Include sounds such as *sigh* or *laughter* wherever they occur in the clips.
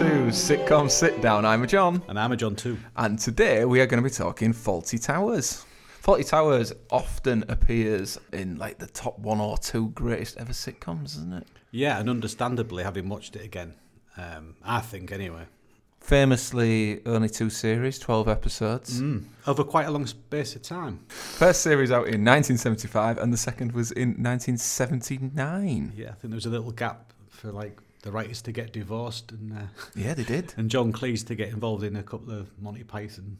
to Sitcom Sit Down. I'm a John, And I'm a John too. and today we are going to be talking Fawlty Towers. Fawlty Towers often appears in like the top one or two greatest ever sitcoms, isn't it? Yeah, and understandably, having watched it again, um, I think anyway, Famously, only two series, 12 episodes. mm. over quite a long space of time. First series out in 1975, and the second was in 1979. Yeah, I think there was a little gap for like the writers to get divorced and uh, Yeah, they did. *laughs* and John Cleese to get involved in a couple of Monty Python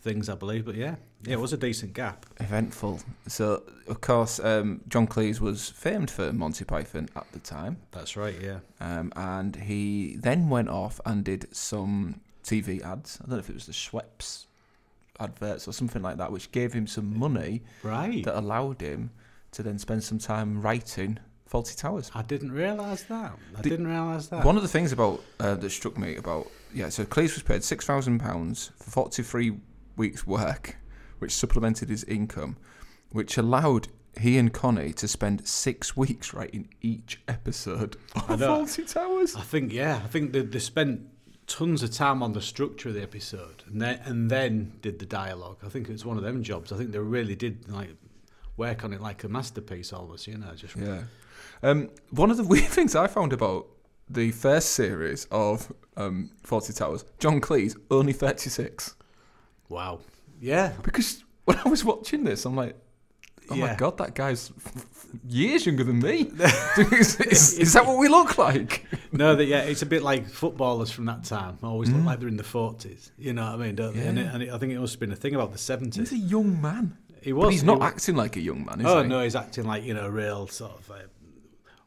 things, I believe. But yeah, yeah, it was a decent gap. Eventful. So, of course, um, John Cleese was famed for Monty Python at the time. That's right. Yeah, Um, and he then went off and did some TV ads. I don't know if it was the Schweppes adverts or something like that, which gave him some money right. that allowed him to then spend some time writing Fawlty Towers. I didn't realise that. I The- didn't realise that. One of the things about uh, that struck me about yeah, so Cleese was paid six thousand pounds for forty three weeks' work, which supplemented his income, which allowed he and Connie to spend six weeks writing each episode of. Faulty Towers. I think yeah, I think they, they spent tons of time on the structure of the episode, and then and then did the dialogue. I think it was one of them jobs. I think they really did like work on it like a masterpiece, almost. You know, just Yeah. Um, one of the *laughs* weird things I found about the first series of um, Fawlty Towers, John Cleese, only 36. wow. Yeah, Because when I was watching this, I'm like, oh my God, that guy's f- f- years younger than me. *laughs* is, is- is that what we look like? no, that yeah, it's a bit like footballers from that time. Always look like they're in the forties. You know what I mean? Don't they? And, it, Mm. Yeah. and it, I think it must have been a thing about the seventies. He's a young man. He was. But he's he not acting like a young man, is Oh he? no, he's acting like you know, a real sort of uh, we-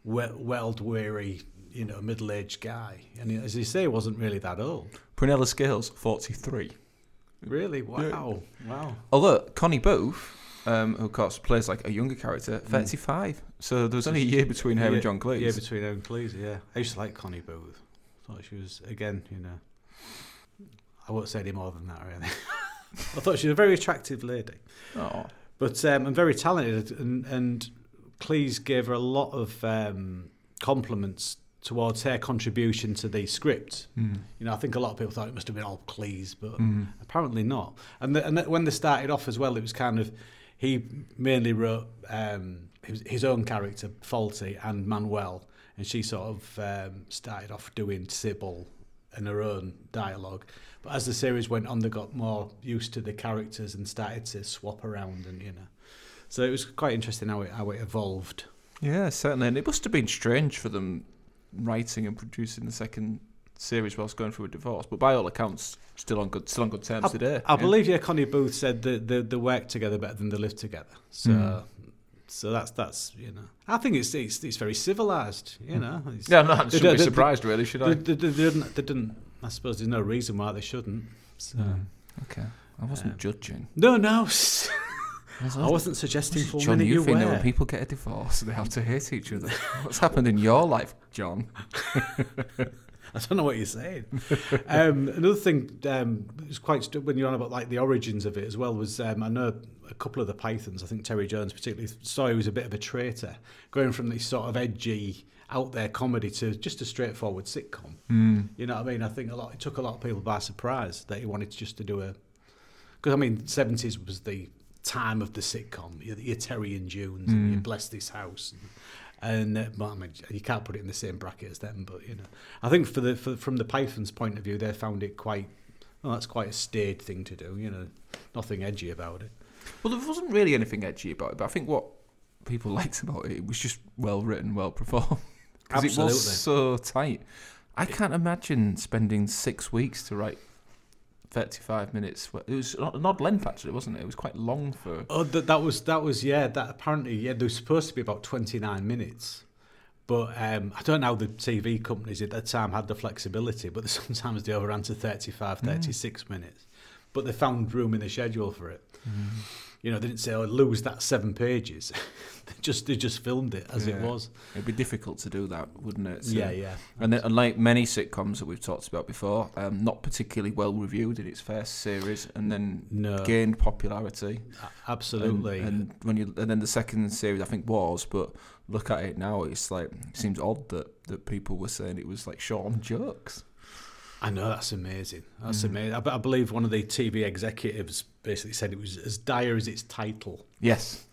weld weary, you know, middle aged guy. And as you say, he wasn't really that old. Prunella Scales, 43. Really? Wow. Wow. Although Connie Booth, um, who of course plays like a younger character, 35. So there was only a year between her Mm. Yeah, and John Cleese. Yeah, between her and Cleese, yeah. I used to like Connie Booth. Thought she was, again, you know, I won't say any more than that, really. *laughs* I thought she was a very attractive lady. Oh. But um, and very talented, and, and Cleese gave her a lot of um, compliments towards her contribution to the script. Mm. You know, I think a lot of people thought it must have been all Cleese, but Mm. apparently not. And, the, and the, when they started off as well, it was kind of he mainly wrote um, his, his own character, Fawlty, and Manuel, and she sort of um, started off doing Sybil and her own dialogue. But as the series went on, they got more used to the characters and started to swap around, and you know. So it was quite interesting how it how it evolved. Yeah, certainly. And it must have been strange for them writing and producing the second series whilst going through a divorce. But by all accounts, still on good still on good terms today. I yeah. believe yeah, Connie Booth said that they, they work together better than they live together. So, Mm. so that's that's you know, I think it's it's, it's very civilized. You know, it's, Yeah, no, I They- shouldn't be they- surprised, really, should they, I? they, they didn't, they didn't. I suppose there's no reason why they shouldn't. So. Mm. Okay. I wasn't Um, judging. No, no, *laughs* I, was I wasn't suggesting for a John, minute you you think that when people get a divorce, they have to hate each other. What's happened in your life, John? *laughs* I don't know what you're saying. um, another thing um, was quite stu- when you're on about like the origins of it as well was um, I know a couple of the Pythons. I think Terry Jones particularly saw he was a bit of a traitor, going from this sort of edgy, out there comedy to just a straightforward sitcom. Mm. You know what I mean? I think a lot. It took a lot of people by surprise that he wanted just to do a. Because I mean, seventies was the time of the sitcom. Your, your Terry and Junes, and you Mm. bless this house, and, and uh, well, I mean, you can't put it in the same bracket as them. But you know, I think for the for, from the Pythons' point of view, they found it quite. Well, that's quite a staid thing to do. You know, nothing edgy about it. Well, there wasn't really anything edgy about it, but I think what people *laughs* liked about it, it was just well written, well performed. *laughs* Because it was so tight. I can't imagine spending six weeks to write 35 minutes. It was an odd length, actually, wasn't it? It was quite long for. Oh, that, that was that was yeah. That apparently yeah, there was supposed to be about twenty nine minutes, but um, I don't know how the TV companies at that time had the flexibility, but sometimes they overran to 35, 36 minutes. But they found room in the schedule for it. You know, they didn't say, "Oh, lose that seven pages." *laughs* they just they just filmed it as it was. It'd be difficult to do that, wouldn't it? So- yeah, yeah. And then, unlike many sitcoms that we've talked about before, um, not particularly well reviewed in its first series, and then No, gained popularity. a- absolutely. And, and when you and then the second series, I think was, but look at it now, it's like it seems odd that that people were saying it was like short on jokes. I know that's amazing. That's amazing. I, I believe one of the TV executives basically said it was as dire as its title, Yes.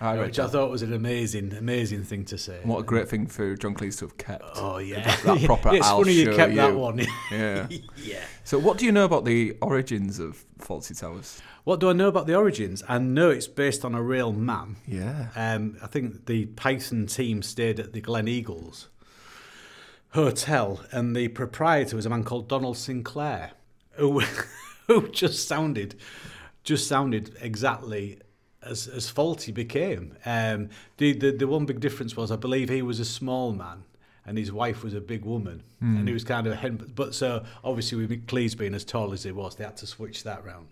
I which I thought was an amazing, amazing thing to say. What a great thing for John Cleese to have kept. Oh yeah, That- that *laughs* proper it's I'll funny you kept that one. *laughs* Yeah. *laughs* yeah. So, what do you know about the origins of Fawlty Towers? What do I know about the origins? I know it's based on a real man. Yeah. Um, I think the Python team stayed at the Gleneagles Hotel, and the proprietor was a man called Donald Sinclair, who *laughs* who just sounded just sounded exactly as as Fawlty became. Um, the, the the one big difference was I believe he was a small man. And his wife was a big woman, and he was kind of a hen. But so obviously with Cleese being as tall as he was, they had to switch that round.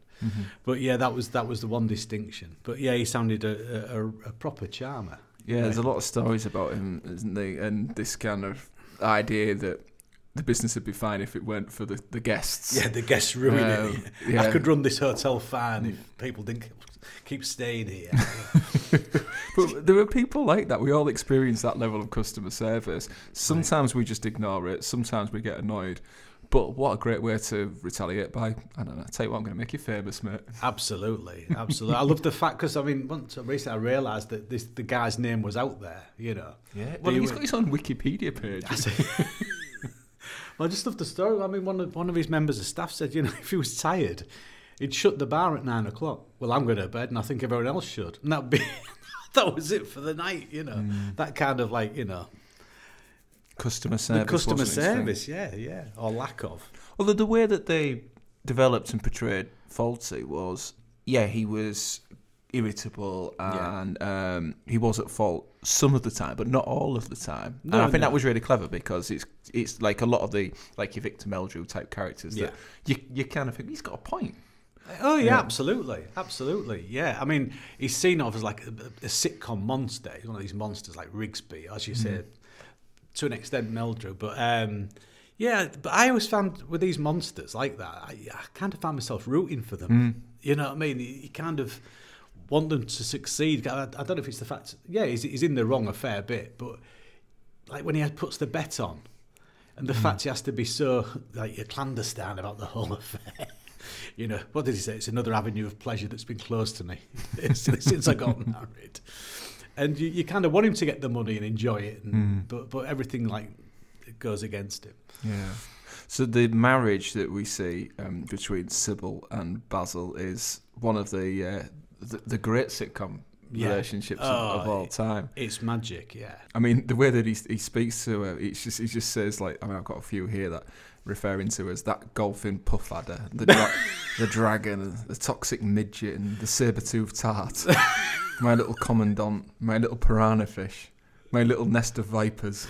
But yeah, that was that was the one distinction. But yeah, he sounded a, a, a proper charmer. Yeah, there's a lot of stories about him, isn't there? And this kind of idea that the business would be fine if it weren't for the, the guests. Yeah, the guests ruin Um, it. yeah. I could run this hotel fine if people didn't keep staying here. *laughs* *laughs* But there are people like that. We all experience that level of customer service. Sometimes we just ignore it. Sometimes we get annoyed. But what a great way to retaliate by, I don't know, I tell you what, I'm going to make you famous, mate. absolutely, absolutely. I love the fact because I mean, once recently I realised that this the guy's name was out there. You know. Yeah. Well, you- he's got his own Wikipedia page. *laughs* Well, I just love the story. I mean, one of one of his members of staff said, you know, *laughs* if he was tired, he'd shut the bar at nine o'clock. Well, I'm going to bed, and I think everyone else should, and that'd be *laughs* that was it for the night. You know, mm. that kind of like you know Customer the service. customer wasn't service. Yeah, yeah, or lack of. Although the way that they developed and portrayed Fawlty was, yeah, he was irritable Yeah. and um, he was at fault some of the time, but not all of the time. No, and I think no. that was really clever because it's it's like a lot of the like your Victor Meldrew type characters Yeah. that you you kind of think he's got a point. Oh yeah, Yeah. absolutely, absolutely. Yeah, I mean, he's seen off as like a, a sitcom monster. He's one of these monsters like Rigsby, as you said, to an extent, Meldrew. But um, yeah, but I always found with these monsters like that, I, I kind of found myself rooting for them. You know what I mean? You, kind of want them to succeed. I, I don't know if it's the fact. Yeah, he's, he's in the wrong a fair bit, but like when he puts the bet on, and the fact he has to be so like clandestine about the whole *laughs* affair. You know, what did he say? It's another avenue of pleasure that's been closed to me *laughs* since I got *laughs* married. And you, you kind of want him to get the money and enjoy it, and, but but everything like goes against him. Yeah. So the marriage that we see um, between Sybil and Basil is one of the uh, the, the great sitcom Yeah. relationships Oh, of, of all time. It's magic, yeah. I mean, the way that he he speaks to her, he just he just says like, I mean, I've got a few here that referring to as that golfing puff adder, the dra- *laughs* the dragon, the toxic midget, and the saber tooth tart, *laughs* my little commandant, my little piranha fish, my little nest of vipers,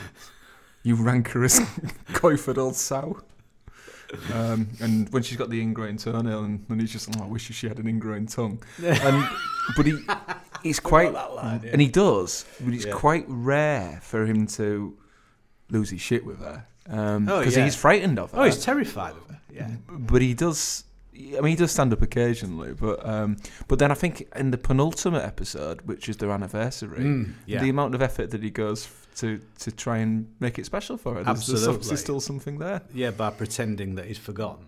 you rancorous *laughs* coiford old sow. Um, and when she's got the ingrown toenail, and then he's just, oh, I wish she had an ingrown tongue. And but he, he's quite, line, yeah. and he does, but it's Yeah. quite rare for him to lose his shit with her because Oh, yeah. he's frightened of her. Oh, he's terrified of her. Yeah. but he does. I mean, he does stand up occasionally, but um, but then I think in the penultimate episode, which is their anniversary, Mm, yeah. the amount of effort that he goes to to try and make it special for her, there's, there's obviously still something there. Yeah, by pretending that he's forgotten.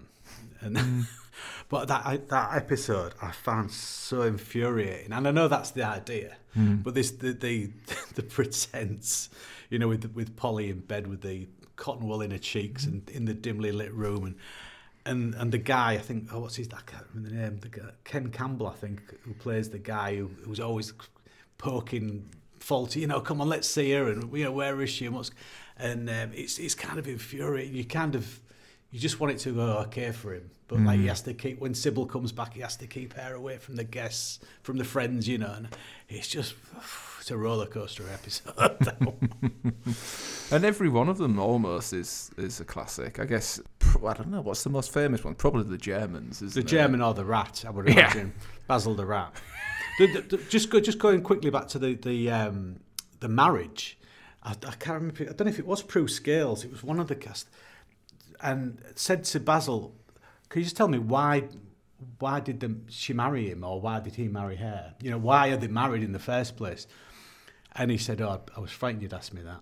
And Mm. *laughs* but that that episode I found so infuriating, and I know that's the idea. Mm. But this the the, *laughs* the pretense, you know, with with Polly in bed with the cotton wool in her cheeks and in the dimly lit room, and and and the guy I think oh what's his I can't remember the name the guy, Ken Campbell I think who plays the guy who who's always poking Fawlty you know come on let's see her and you know where is she and what's and um, it's it's kind of infuriating. You kind of you just want it to go okay for him but like he has to keep when Sybil comes back he has to keep her away from the guests from the friends you know and it's just *sighs* it's a roller coaster episode. *laughs* *laughs* And every one of them almost is is a classic. I guess I don't know what's the most famous one. Probably the Germans. Isn't The it? German or the rat, I would Yeah. imagine. Basil the rat. The- the- the- just go, just going quickly back to the the um, the marriage. I, I can't remember. I don't know if it was Prue Scales. It was one of the cast, and said to Basil, "Can you just tell me why?" Why did them, she marry him, or why did he marry her? You know, why are they married in the first place? And he said, "Oh, I was frightened you'd ask me that."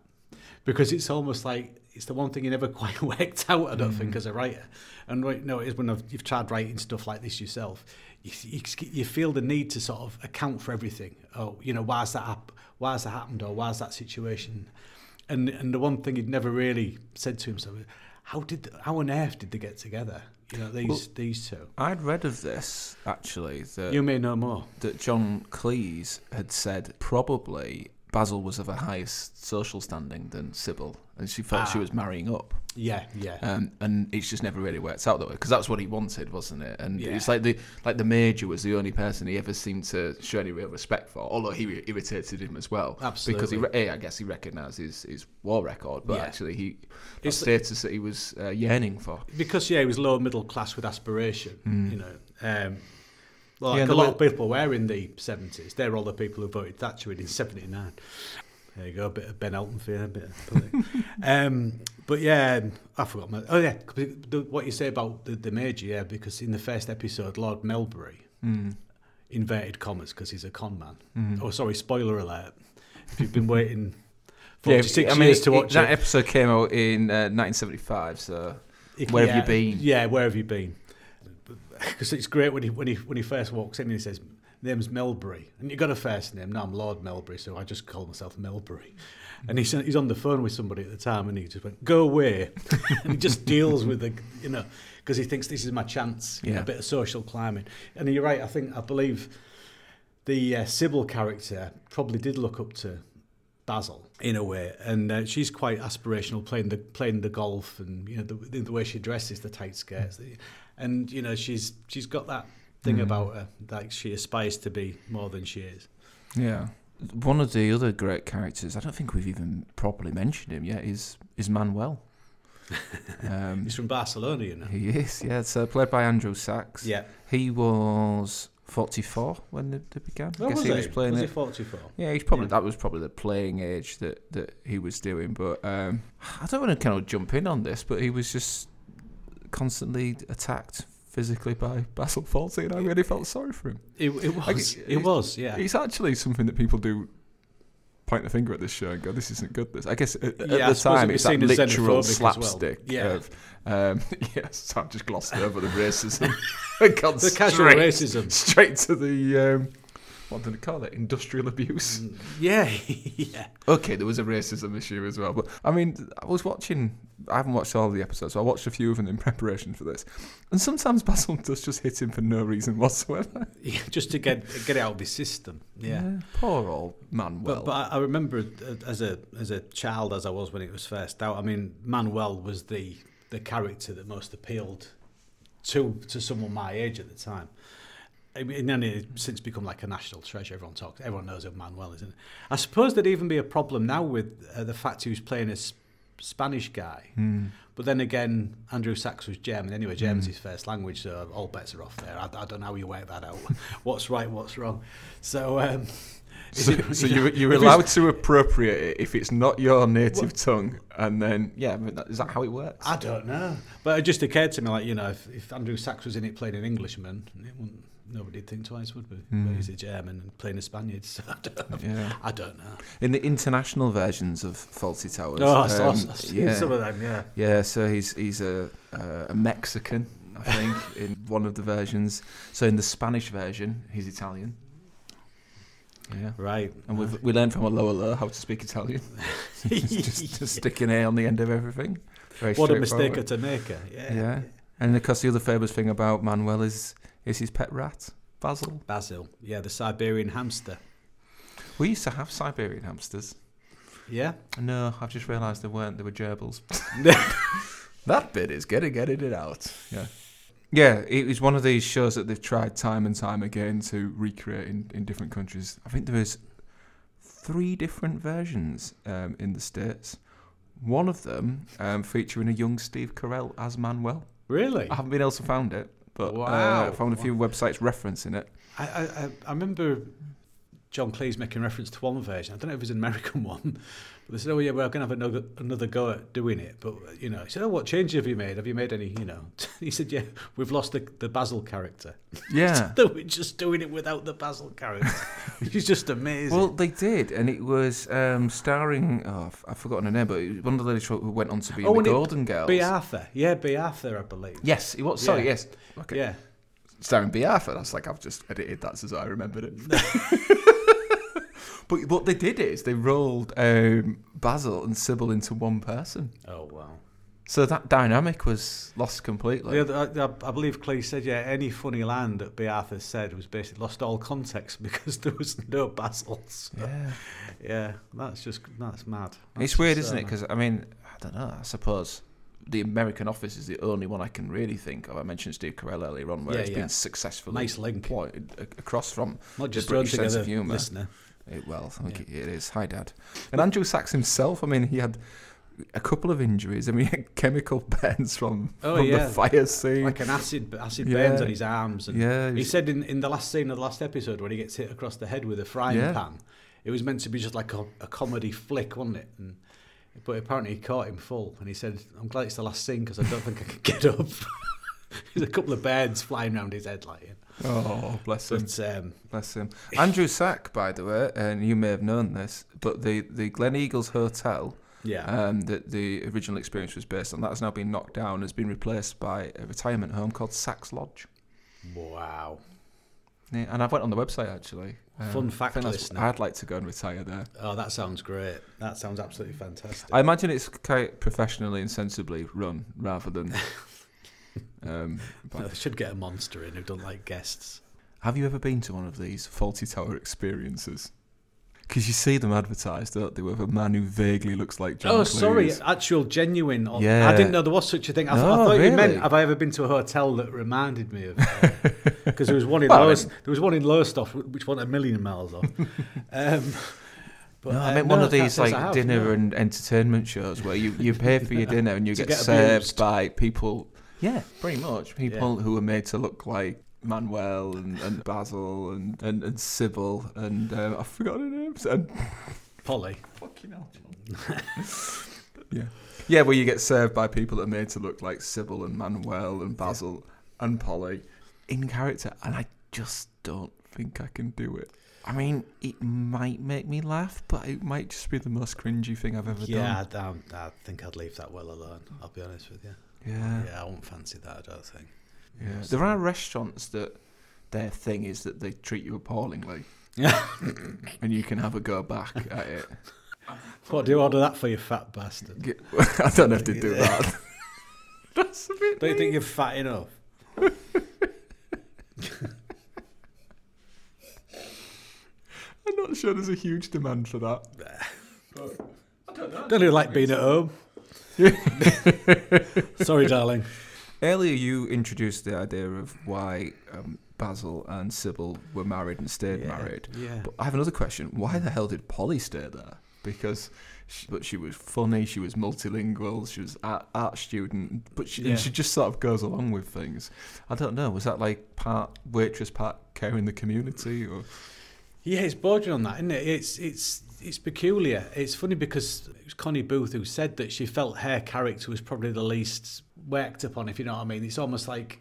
because it's almost like it's the one thing you never *laughs* quite worked out. I don't Mm. think as a writer, and right, no, it is when I've, you've tried writing stuff like this yourself, you, you, you feel the need to sort of account for everything. Oh, you know, why's that hap- why's that happened, or why's that situation, and and the one thing he'd never really said to himself, how did how on earth did they get together? You know, these Well, these two. I'd read of this actually that You may know more. that John Cleese had said probably Basil was of a higher social standing than Sybil, and she felt she Ah. was marrying up. Yeah, yeah. Um, and it's just never really worked out that way because that's what he wanted, wasn't it? And Yeah. it's like the like the major was the only person he ever seemed to show any real respect for, although he irritated him as well. Because he, Absolutely. a, I guess he recognised his, his war record, but Yeah. actually he It's- status that he was uh, yearning for. because yeah, he was lower middle class with aspiration. You know, um, like Yeah, a lot of people were in the seventies. They're all the people who voted Thatcher in in seventy nine. There you go, a bit of Ben Elton for you, a bit of *laughs* um, but yeah, I forgot my. Oh yeah, the, what you say about the, the major, yeah, because in the first episode, Lord Melbury, Mm. inverted commas, because he's a con man. Mm. Oh, sorry, spoiler alert. If you've been waiting *laughs* Yeah, forty six I mean, years to it- watch that it, episode came out in uh, 1975, so Where have you been? Yeah, where have you been? Because it's great when he when he when he first walks in and he says, "Name's Melbury," and you got a first name. No, I'm Lord Melbury, so I just call myself Melbury. And he's he's on the phone with somebody at the time, and he just went, "Go away," *laughs* and he just deals with the you know because he thinks this is my chance, you know, a bit of social climbing. And you're right. I think I believe the uh, Sybil character probably did look up to Basil in a way, and uh, she's quite aspirational, playing the playing the golf, and you know the, the way she dresses, the tight skirts, the, and you know she's she's got that thing Mm. about her like she aspires to be more than she is. yeah. One of the other great characters, I don't think we've even properly mentioned him yet, is is Manuel. *laughs* Um, He's from Barcelona, you know. he is, yeah. It's uh, played by Andrew Sachs. Yeah, He was 44 when it it began. I guess was he he? was playing was it. he 44? Yeah, he's probably Yeah. that was probably the playing age that, that he was doing. But um, I don't want to kind of jump in on this, but he was just constantly attacked physically by *laughs* Basil Fawlty, and I really felt sorry for him. It, it Like, was. it- It was. Yeah. It's actually something that people do point the finger at this show and go, "This isn't good." This, I guess, at, at Yeah, I the time, it's that literal as well. slapstick Yeah. of, um, *laughs* yes, I've just glossed over the racism. *laughs* the casual straight, racism. straight to the um, what do they call it? Industrial abuse. Yeah, *laughs* yeah. Okay, there was a racism issue as well, but I mean, I was watching. I haven't watched all the episodes, so I watched a few of them in preparation for this. And sometimes *laughs* Basil does just hit him for no reason whatsoever. *laughs* Yeah, just to get get it out of his system. Yeah. poor old Manuel. But, but I I remember uh, as a as a child, as I was when it was first out. I mean, Manuel was the the character that most appealed to to someone my age at the time. I mean, and then it's since become like a national treasure. Everyone talks. Everyone knows who Manuel is. Isn't it? I suppose there'd even be a problem now with uh, the fact he was playing a S- Spanish guy. Hmm. But then again, Andrew Sachs was German. Anyway, German's his first language, so all bets are off there. I, I don't know how you work that out. *laughs* what's right, what's wrong. So, um, *laughs* So, it- so you, you're, allowed to appropriate it if it's not your native tongue, and then yeah, but that, is that how it works? I don't know. But it just occurred to me, like, you know, if, if Andrew Sachs was in it playing an Englishman, it wouldn't, nobody'd think twice, would we? Hmm. But he's a German and playing a Spaniard, *laughs* so I don't, yeah. I don't know. In the international versions of Fawlty Towers, Oh, I saw, um, I yeah, some of them, yeah. yeah. So he's he's a uh, a Mexican, I think, *laughs* in one of the versions. So in the Spanish version, he's Italian. Yeah. Right. And we've, we learned from 'Allo 'Allo how to speak Italian. *laughs* just, just stick an A on the end of everything. Very what a mistake to make. Yeah. Yeah. And of course, the other famous thing about Manuel is is his pet rat, Basil. Basil. Yeah, the Siberian hamster. We used to have Siberian hamsters. Yeah. No, I've just realised they weren't. They were gerbils. *laughs* *laughs* that bit is getting edited out. Yeah. Yeah, it was one of these shows that they've tried time and time again to recreate in, in different countries. I think there was three different versions um, in the States. One of them um, featuring a young Steve Carell as Manuel. Really? I haven't been able to find it, but uh, I found a few websites referencing it. I, I- I remember John Cleese making reference to one version. I don't know if it's an American *laughs* one, but they said, "Oh yeah, we're going to have another another go at doing it." But you know, he said, "Oh, what changes have you made? Have you made any?" You know, *laughs* he said, "Yeah, we've lost the, the Basil character. *laughs* Yeah. so we're just doing it without the Basil character." She's just amazing. Well, they did, and it was um, starring. Oh, I've- forgotten her name, but it was one of the ladies who went on to be in Oh, the and it- Golden Girls. Bea Arthur. Yeah, Bea Arthur, I believe. Yes, it was. Sorry, Yeah. yes. Okay. Yeah. starring Bea Arthur. That's like I've just edited that as I remembered it. But what they did is they rolled um, Basil and Sybil into one person. Oh, wow. So that dynamic was lost completely. Yeah, I, I- I believe Clay said, yeah, any funny line that Bea Arthur said was basically lost all context *laughs* because there was no Basils. Yeah. Yeah, that's just, that's mad. It's weird, just isn't it? Because I mean, I don't know. I suppose the American Office is the only one I can really think of. I mentioned Steve Carell earlier on, where Yeah, it's yeah. been successfully Nice link. employed across from Not just the British sense of humour. listener. It, well, I think it is. Hi, Dad. And Andrew Sachs himself, I mean, he had a couple of injuries. I mean, *laughs* he had chemical *laughs* burns from, Oh, from yeah. the fire scene. Like an acid, acid Yeah. burns on his arms. And yeah. He said in, in the last scene of the last episode when he gets hit across the head with a frying Yeah. pan, it was meant to be just like a, a comedy flick, wasn't it? And, but apparently he caught him full, and he said, "I'm glad it's the last scene because I don't think I could *laughs* get up." There's a couple of birds flying around his head, like. Oh, bless him. But um, Bless him. Andrew Sachs, by the way, and you may have known this, but the, the Gleneagles Hotel yeah, um, that the original experience was based on, that has now been knocked down, has been replaced by a retirement home called Sack's Lodge. wow. Yeah, and I went on the website actually. Fun I fact, listener. I'd like to go and retire there. Oh, that sounds great. That sounds absolutely fantastic. I imagine it's quite professionally and sensibly run rather than. *laughs* um, *laughs* but I should get a monster in who don't like guests. have you ever been to one of these Fawlty Tower experiences? Because you see them advertised, don't they, with a man who vaguely looks like John oh, sorry, Cleese. actual genuine. or- Yeah. I didn't know there was such a thing. I, th- I No, thought you meant really? have I ever been to a hotel that reminded me of? Because *laughs* there was one in Well, mean- there was one in Lowestoft which wasn't a million miles off. *laughs* um, but, No, I uh, meant one no, of these like have, dinner no. and entertainment shows where you, you pay for your dinner and you get, get served abused. by people. Yeah, pretty much. People who are made to look like Manuel and, and Basil and, and, and Sybil and um, I've forgotten her names. And *laughs* Polly. fucking hell. *laughs* yeah. Yeah, where you get served by people that are made to look like Sybil and Manuel and Basil and Polly in character, and I just don't think I can do it. I mean, it might make me laugh, but it might just be the most cringy thing I've ever Yeah, done. I, I think I'd leave that well alone. I'll be honest with you. Yeah, Yeah, I won't fancy that. I don't think. yeah. There are restaurants that their thing is that they treat you appallingly, Yeah. *laughs* and you can have a go back at it. *laughs* What do you order that for, you fat bastard? Get- *laughs* I don't know if they do that. That's a bit. Don't you think you're fat enough? I'm not sure there's a huge demand for that. I don't you like being at home? *laughs* Sorry, darling. Earlier, you introduced the idea of why um, Basil and Sybil were married and stayed married. Yeah. But I have another question. Why the hell did Polly stay there? Because, she, but she was funny. She was multilingual. She was art, art student. But she, Yeah. she just sort of goes along with things. I don't know. Was that like part waitress, part care in the community, or Yeah, it's bordering on that, isn't it? It's it's it's peculiar. It's funny because it was Connie Booth who said that she felt her character was probably the least worked upon, if you know what I mean. It's almost like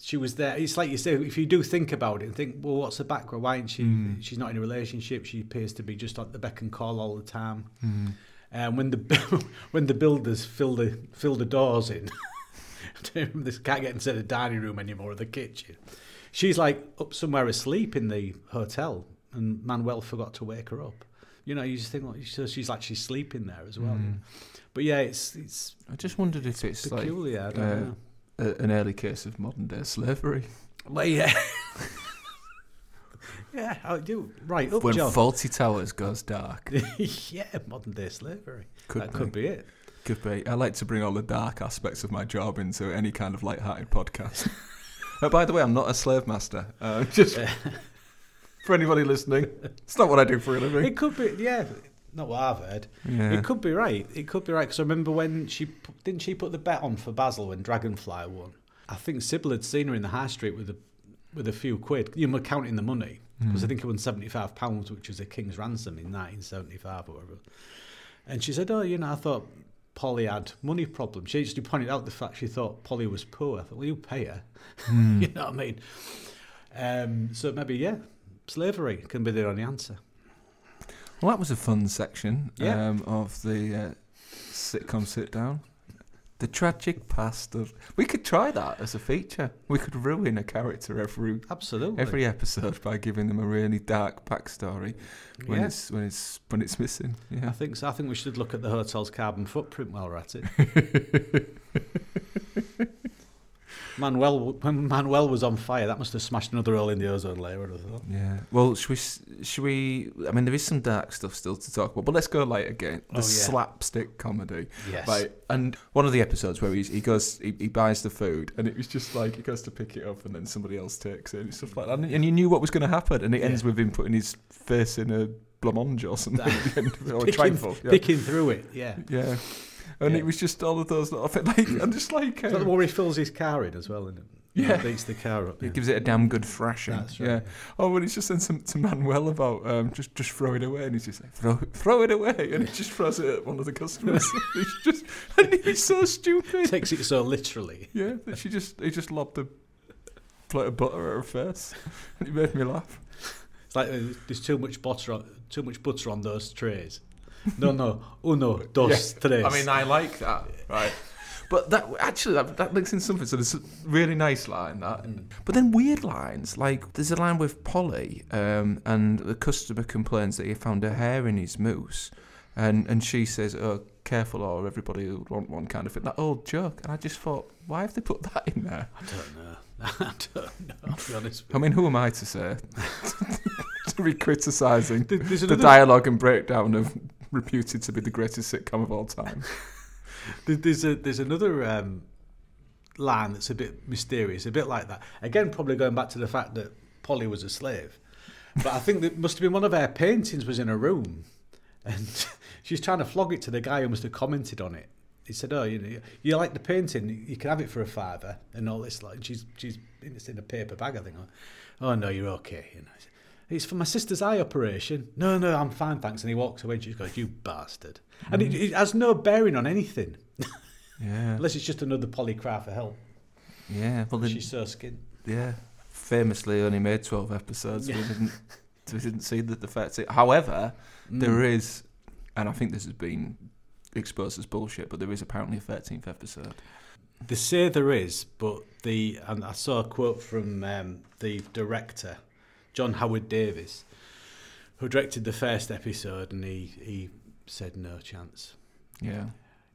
she was there. It's like you say, if you do think about it and think, well, what's the background? Why isn't she? Mm. She's not in a relationship. She appears to be just at the beck and call all the time. Hmm. And when the *laughs* when the builders fill the fill the doors in, *laughs* this can't get into the dining room anymore or the kitchen. She's like up somewhere asleep in the hotel, and Manuel forgot to wake her up. You know, you just think, well, so she's actually sleeping there as well. Mm. But yeah, it's it's I just wondered if it's peculiar. I don't uh, know. a, an early case of modern day slavery. Well, yeah. *laughs* yeah, I do. Right, up, when John. Fawlty Towers goes dark, *laughs* yeah, modern day slavery. could that be. could be it. Could be. I like to bring all the dark aspects of my job into any kind of light-hearted podcast. *laughs* uh, by the way, I'm not a slave master. Uh, just for anybody listening, it's not what I do for a living. It could be, yeah. Not what I've heard. Yeah. It could be right. It could be right because I remember when she didn't she put the bet on for Basil when Dragonfly won. I think Sybil had seen her in the high street with a with a few quid. You know, counting the money because I think it won seventy five pounds, which was a king's ransom in nineteen seventy five or whatever. And she said, "Oh, you know, I thought Polly had money problems." She actually pointed out the fact she thought Polly was poor. I thought, "Well, you pay her." *laughs* you know what I mean? Um, so maybe yeah, slavery can be the only answer. Well, that was a fun section Yeah. um, of the uh, sitcom sit down. The tragic past of. We could try that as a feature. We could ruin a character every Absolutely. every episode by giving them a really dark backstory when Yeah. it's when it's when it's missing. I think so. I think we should look at the hotel's carbon footprint while we're at it. *laughs* Manuel, when Manuel was on fire, that must have smashed another hole in the ozone layer. Yeah. Well, should we? Should we? I mean, there is some dark stuff still to talk about, but let's go light again. The Oh, yeah. slapstick comedy. Yes. Right, and one of the episodes where he's, he goes, he, he buys the food, and it was just like he goes to pick it up, and then somebody else takes it, and stuff like that. And, and you knew what was going to happen, and it ends Yeah. with him putting his face in a blancmange or something at the end of it, or *laughs* picking, trifle. Yeah. picking through it. Yeah. yeah. And Yeah. it was just all of those little things. *laughs* Like, I'm just like, Is that um, one where he fills his car in as well? And Yeah. beats the car up. it Yeah. gives it a damn good thrashing. That's right. Yeah. Oh, when he's just saying some, to Manuel about um, just just throw it away, and he's just like throw throw it away, and he just throws it at one of the customers. *laughs* *laughs* he's just and he's so stupid. Takes it so literally. Yeah, that she just he just lobbed a plate of butter at her face, and it made me laugh. It's like uh, there's too much butter on too much butter on those trays. No, no, uno, dos, tres. I mean, I like that, right? But that actually that, that links in something. So there's a really nice line that, Mm. but then weird lines. Like there's a line with Polly, um, and the customer complains that he found a hair in his mousse, and and she says, "Oh, careful, or everybody will want one," kind of thing. That old joke. And I just thought, why have they put that in there? I don't know. *laughs* I don't know. I'll be honest. I mean, who am I to say *laughs* to be criticising the dialogue and breakdown of *laughs* reputed to be the greatest sitcom of all time? *laughs* there's a, there's another um, line that's a bit mysterious, a bit like that. Again, probably going back to the fact that Polly was a slave. But I think that must have been one of her paintings was in a room, and *laughs* she's trying to flog it to the guy who must have commented on it. He said, "Oh, you know, you like the painting? You can have it for a fiver and all this." Like, she's she's it's in a paper bag, I think. Oh no, you're okay. You know, it's for my sister's eye operation. No, no, I'm fine, thanks. And he walks away. and She goes, "You bastard!" And it, it has no bearing on anything, *laughs* Yeah, unless it's just another Polly cry for help. yeah. Well, then, She's so skint. yeah. Famously, only made twelve episodes. We Yeah. didn't. We didn't see the effects. However, Mm. there is, and I think this has been exposed as bullshit, but there is apparently a thirteenth episode. They say there is, but the and I saw a quote from um, the director, John Howard Davies, who directed the first episode, and he he said no chance. Yeah.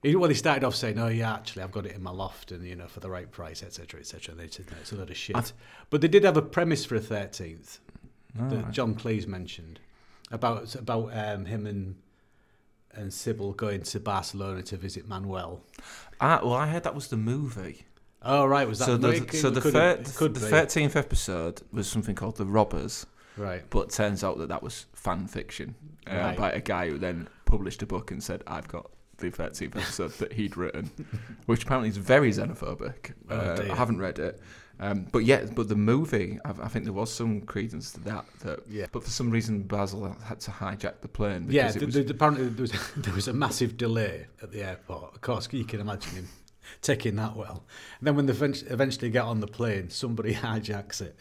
He, well, he started off saying, "Oh yeah, actually, I've got it in my loft, and you know, for the right price, etc., etc." And they said, "No, it's a load of shit." I've- but they did have a premise for a thirteenth Oh, that. John Cleese mentioned about about um, him and and Sybil going to Barcelona to visit Manuel. Ah, well, I heard that was the movie. Oh right, was that so the, so the, thir- the thirteenth episode was something called the Robbers, right? but turns out that that was fan fiction uh, Right. by a guy who then published a book and said, "I've got the thirteenth episode that he'd written," *laughs* which apparently is very xenophobic. Oh, uh. I haven't read it. Um, but yeah, but the movie, I, I think there was some credence to that. That, Yeah. but for some reason, Basil had to hijack the plane. Yeah, because it the, was, apparently there was, *laughs* there was a massive delay at the airport. Of course, you can imagine him taking that well. And then when they eventually get on the plane, somebody *laughs* hijacks it.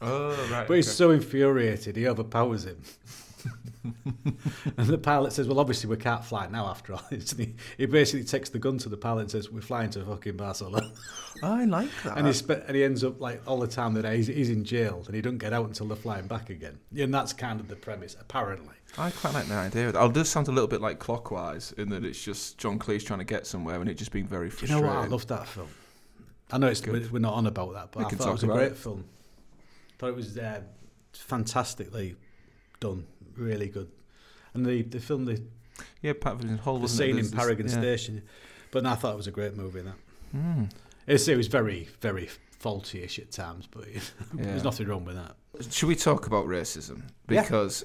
oh right. But he's so infuriated, he overpowers him. *laughs* and the pilot says, "Well, obviously we can't fly now after all." *laughs* this." He, he basically takes the gun to the pilot and says, "We're flying to fucking Barcelona." Oh, I like that. and he and he ends up like all the time that he's, he's in jail and he don't get out until they're flying back again. And that's kind of the premise, apparently. I quite like the idea. It does sound a little bit like Clockwise in that it's just John Cleese trying to get somewhere and it just being very Do you know what? I love that film. I know it's Good. we're not on about that, but We I thought it was a great it. film. thought it was uh, fantastically done, really good. And the the film the, yeah, Pat Vincent Hall the wasn't scene in Paragon yeah. Station, but no, I thought it was a great movie. That Mm. it's, it was very very faulty-ish at times, but *laughs* Yeah. there's nothing wrong with that. Should we talk about racism? Because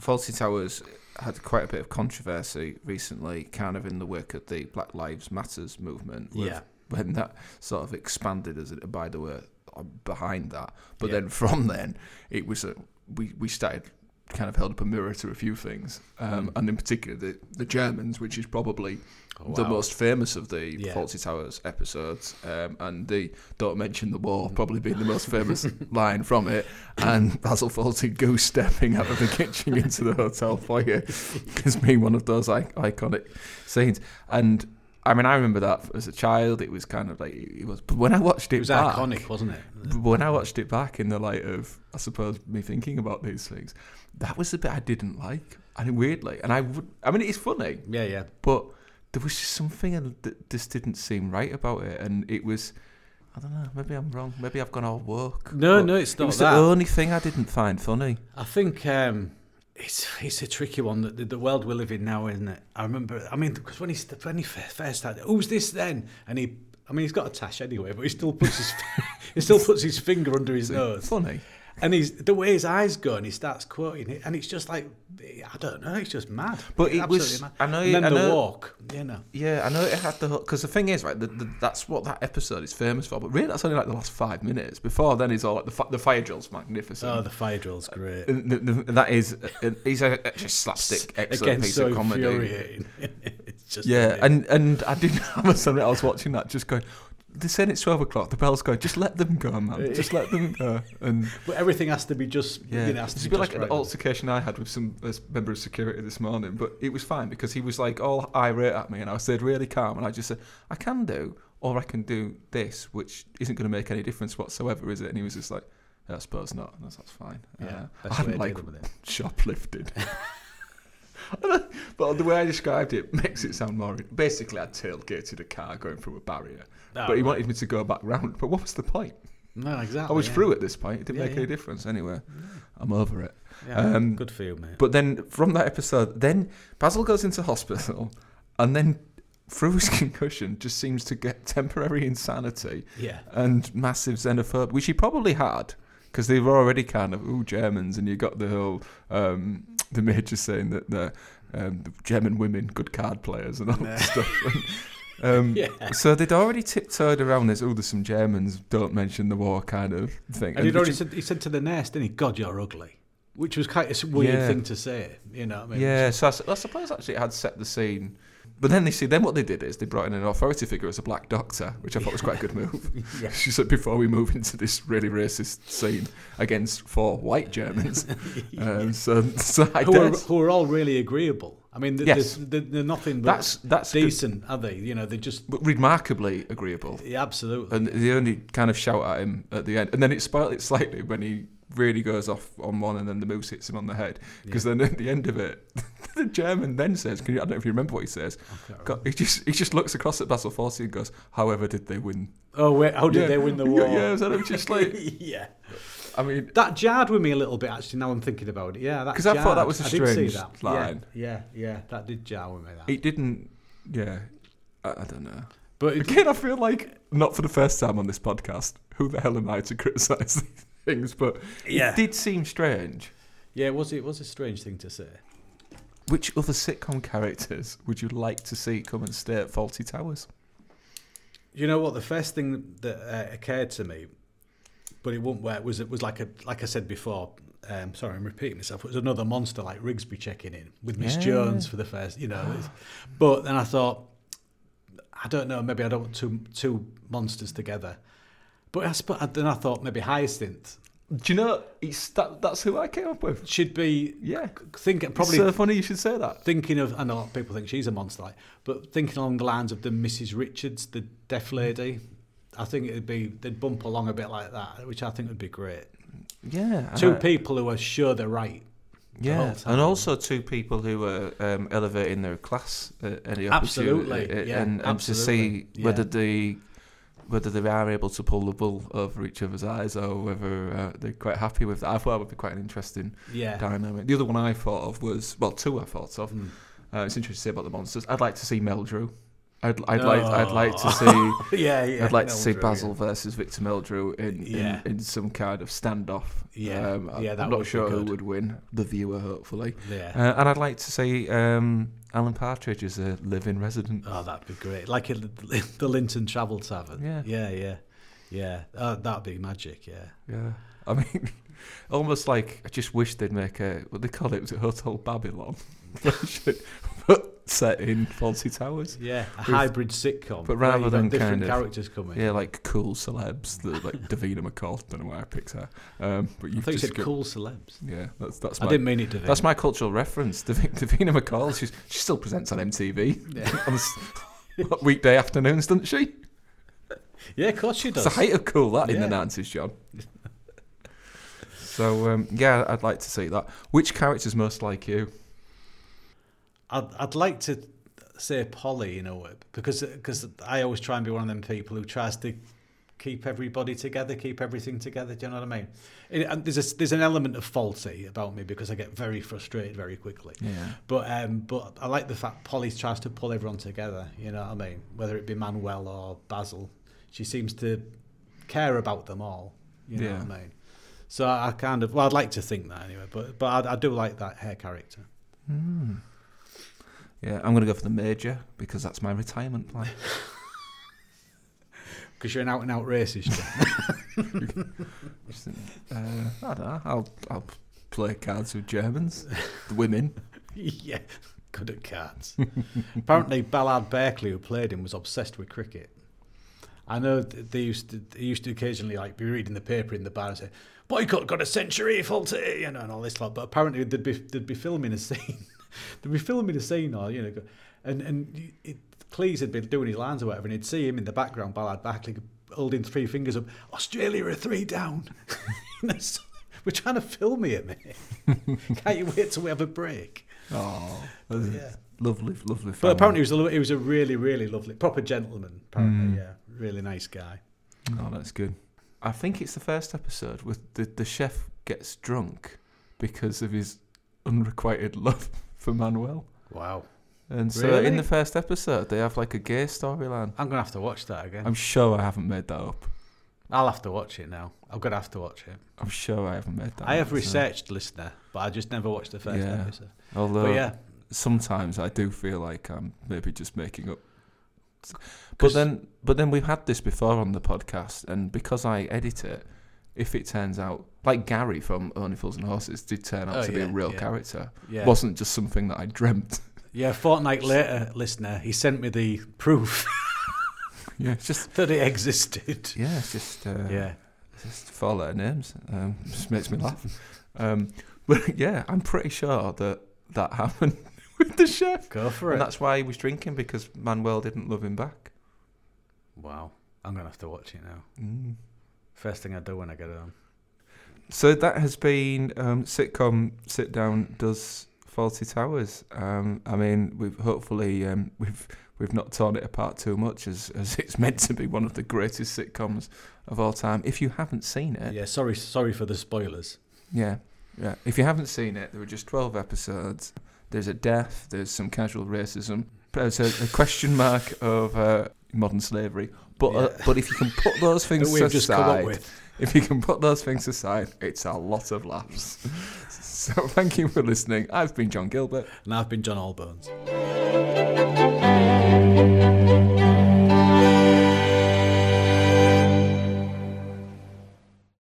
Fawlty Towers had quite a bit of controversy recently, kind of in the wake of the Black Lives Matters movement. Yeah. When that sort of expanded as it, by the way, uh, behind that. But Yeah. then from then, it was a, we, we started kind of held up a mirror to a few things. Um, Mm. And in particular, the, the Germans, which is probably Oh, the most famous of the Yeah. Fawlty Towers episodes, um, and the "Don't mention the war" probably being the most famous *laughs* line from it, and Basil Fawlty goose stepping out of the kitchen into the hotel foyer as being one of those iconic scenes. And I mean, I remember that as a child. It was kind of like it was. But when I watched it, It was back, iconic, wasn't it? when I watched it back in the light of, I suppose, me thinking about these things, that was the bit I didn't like. And weirdly, and I would, I mean, it's funny, Yeah, yeah. but there was just something that just didn't seem right about it, and it was. I don't know. Maybe I'm wrong. Maybe I've gone all woke. No, no, it's It not was that. the only thing I didn't find funny. I think um, it's it's a tricky one. The, the world we live in now, isn't it? I remember. I mean, because when he when he first started, who's this then? And he, I mean, he's got a tash anyway, but he still puts his *laughs* he still puts his finger under his nose, Funny. And he's the way his eyes go, and he starts quoting it, and it's just like I don't know, it's just mad. But it was- Mad. I know- And then I the know- walk, you know. Yeah, I know it had the because the thing is right. The, the, that's what that episode is famous for. But really, that's only like the last five minutes. Before then, it's all like the fi- the fire drill's magnificent. Oh, the fire drill's great. And the, the, that is, he's a, just slapstick, excellent Again, piece so of comedy. infuriating. *laughs* it's just Yeah, and and I didn't *laughs* have a son. I was watching that, just going. They're saying it's twelve o'clock. The bell's going. Just let them go, man. *laughs* Just let them go. And but everything has to be just yeah, you know, has to it's be a bit just like an right. altercation I had with some member of security this morning. But it was fine because he was like all irate at me, and I said really calm. And I just said, I can do, or I can do this, which isn't going to make any difference whatsoever, is it? And he was just like. "Yeah, I suppose not. And that's, that's fine. Yeah, Uh, I hadn't like dealing with it. shoplifted. *laughs* *laughs* but the way I described it makes it sound more. Basically, I tailgated a car going through a barrier, Oh, but he wanted me to go back round. But what was the point? No, exactly. I was yeah. through at this point. It didn't Yeah, make yeah. any difference anyway. I'm over it. Yeah, Um, good for you, mate. But then from that episode, then Basil goes into hospital, *laughs* and then through his *laughs* concussion, just seems to get temporary insanity yeah, and massive xenophobia, which he probably had because they were already kind of ooh Germans, and you got the whole um, the major saying that the, um, the German women good card players and all that stuff. *laughs* And, um, *laughs* Yeah. So they'd already tiptoed around this. Oh, there's some Germans. Don't mention the war kind of thing. and he'd already said he said to the nurse, didn't he? God, you're ugly, which was quite a weird Yeah. thing to say. You know what I mean? yeah, so I, I suppose actually it had set the scene. But then they see, then what they did is they brought in an authority figure as a black doctor, which I thought was quite a good move. *laughs* yeah. *laughs* She said before we move into this really racist scene against four white Germans. um, so, so I who are, who are all really agreeable. I mean, they're, Yes. they're, they're nothing but that's that's good, decent, are they? You know, they're just but remarkably agreeable. yeah, absolutely. And they only kind of shout at him at the end, and then it spoiled it slightly when he really goes off on one, and then the moose hits him on the head. Because then at the end of it, *laughs* the German then says, "Can you?" I don't know if you remember what he says. God, he just he just looks across at Basil Fawlty and goes, "However, did they win?" oh, wait, how did Yeah. they win the Yeah, war? *laughs* Yeah, so I'm just like, *laughs* yeah. I mean, That jarred with me a little bit, actually. Now I'm thinking about it. Yeah, that 'Cause I thought that was a I did see strange that. line. Yeah, yeah, yeah, that did jar with me. That. it didn't. Yeah, I, I don't know. but Again, I feel like not for the first time on this podcast. Who the hell am I to *laughs* criticise these things? But Yeah. it did seem strange. yeah, it was it was a strange thing to say. Which other sitcom characters would you like to see come and stay at Fawlty Towers? You know what? The first thing that uh, occurred to me, but it wouldn't work, was it was like a like I said before. Um, sorry, I'm repeating myself. It was another monster like Rigsby checking in with Miss Yeah. Jones for the first, you know. but then I thought, I don't know. Maybe I don't want two two monsters together. But I sp- then I thought maybe Hyacinth Do you know it's that, that's who I came up with? should be Yeah, thinking probably so funny you should say that. thinking of. I know a lot of people think she's a monster, like, but thinking along the lines of the Mrs. Richards, the deaf lady. I think it'd be they'd bump along a bit like that, which I think would be great. Yeah, Two I- people who are sure they're right. Yeah, and also two people who are um, elevating their class at any Absolutely, yeah, and, and to see absolutely, yeah. whether they whether they are able to pull the wool over each other's eyes or whether uh, they're quite happy with that. I thought would be quite an interesting Yeah. dynamic. The other one I thought of was well, two I thought of. Mm. Uh, it's interesting to say about the monsters. I'd like to see Meldrew. I'd I'd like I'd like to Oh. see. *laughs* yeah, yeah. I'd like to see Basil versus Victor Meldrew in, Yeah. in, in some kind of standoff. Yeah, um, yeah, I'm not sure who would win. The viewer, hopefully. Yeah. Uh, and I'd like to see um, Alan Partridge as a living resident. oh, that'd be great. Like in the, *laughs* Linton Travel Tavern. Yeah. Yeah, yeah, yeah. Uh, that'd be magic. Yeah. Yeah, I mean, *laughs* Almost like I just wish they'd make a what they call it was it Hotel Babylon, *laughs* set in Fawlty Towers. Yeah, a hybrid sitcom. but rather than different kind of- characters coming. Yeah, like cool celebs, like *laughs* Davina McCall. Don't know why I picked her. Um, but you just said got- cool celebs. Yeah, that's that's I my didn't mean it to. that's my cultural reference. *laughs* Dav- Davina McCall. She's, she still presents on MTV Yeah. on weekday afternoons, doesn't she? yeah, of course she does. It's the height of cool that in the Yeah. nineties, John. so um, yeah, I'd like to see that. Which character's most like you? I'd, I'd like to say Polly, you know, because because I always try and be one of them people who tries to keep everybody together, keep everything together. Do you know what I mean? It, and there's a, there's an element of Fawlty about me because I get very frustrated very quickly. Yeah. But um, but I like the fact Polly tries to pull everyone together. You know what I mean? Whether it be Manuel or Basil, she seems to care about them all. You know Yeah. what I mean? So I kind of well, I'd like to think that anyway. But but I, I do like that hair character. Hmm. Yeah, I'm gonna go for the major because that's my retirement plan. *laughs* Because you're an out and out racist. John. *laughs* Just, *laughs* uh, I don't know. I'll I'll play cards with Germans, the women. yeah, good at cards. Apparently, Ballard Berkeley, who played him, was obsessed with cricket. I know th- they used to they used to occasionally like be reading the paper in the bar and say, "Boycott got a century, Fawlty," you know, and all this lot. But apparently, they'd be they'd be filming a scene, *laughs* they'd be filming a scene, or you know, and and it, Cleese had been doing his lines or whatever, and he'd see him in the background, Ballard Berkeley, holding three fingers up. Australia are three down. You know, so we're trying to film here, mate. *laughs* Can't you wait till we have a break? Oh, Yeah. lovely, lovely. But apparently he was a he was a really really lovely proper gentleman. Apparently, Mm. yeah, really nice guy. Oh, that's good. I think it's the first episode with the the chef gets drunk because of his unrequited *laughs* love for Manuel. Wow, And so Really? in the first episode, they have like a gay storyline. I'm gonna have to watch that again. I'm sure I haven't made that up. I'll have to watch it now. I'm gonna have to watch it. I'm sure I haven't made that. Up. I up, have so- researched listener, but I just never watched the first Yeah. episode. Although But yeah, sometimes I do feel like I'm maybe just making up. But then, but then we've had this before on the podcast, and because I edit it, if it turns out like Gary from Only Fools and Horses did turn out Oh, to be a real yeah. character, yeah, wasn't just something that I dreamt. *laughs* yeah. A fortnight later, listener, he sent me the proof *laughs* yeah, it's just that it existed. yeah, it's just uh, Yeah, just four letter names. Um, just makes me laugh. Um, *laughs* but yeah, I'm pretty sure that that happened with the chef, go for and it. that's why he was drinking because Manuel didn't love him back. Wow, I'm gonna have to watch it now. Mm. First thing I do when I get home. So that has been um, sitcom sit down does Fawlty Towers. Um, I mean, we've hopefully um, *laughs* we've we've not torn it apart too much as as it's meant to be one of the greatest sitcoms of all time. If you haven't seen it, Yeah, sorry, sorry for the spoilers. yeah, yeah. If you haven't seen it, there were just twelve episodes. There's a death. There's some casual racism. There's a, a question mark of uh, modern slavery. But uh, but if you can put those *laughs* things aside, with. if you can put those things aside, it's a lot of laughs. so thank you for listening. I've been John Gilbert. And I've been John Allbones.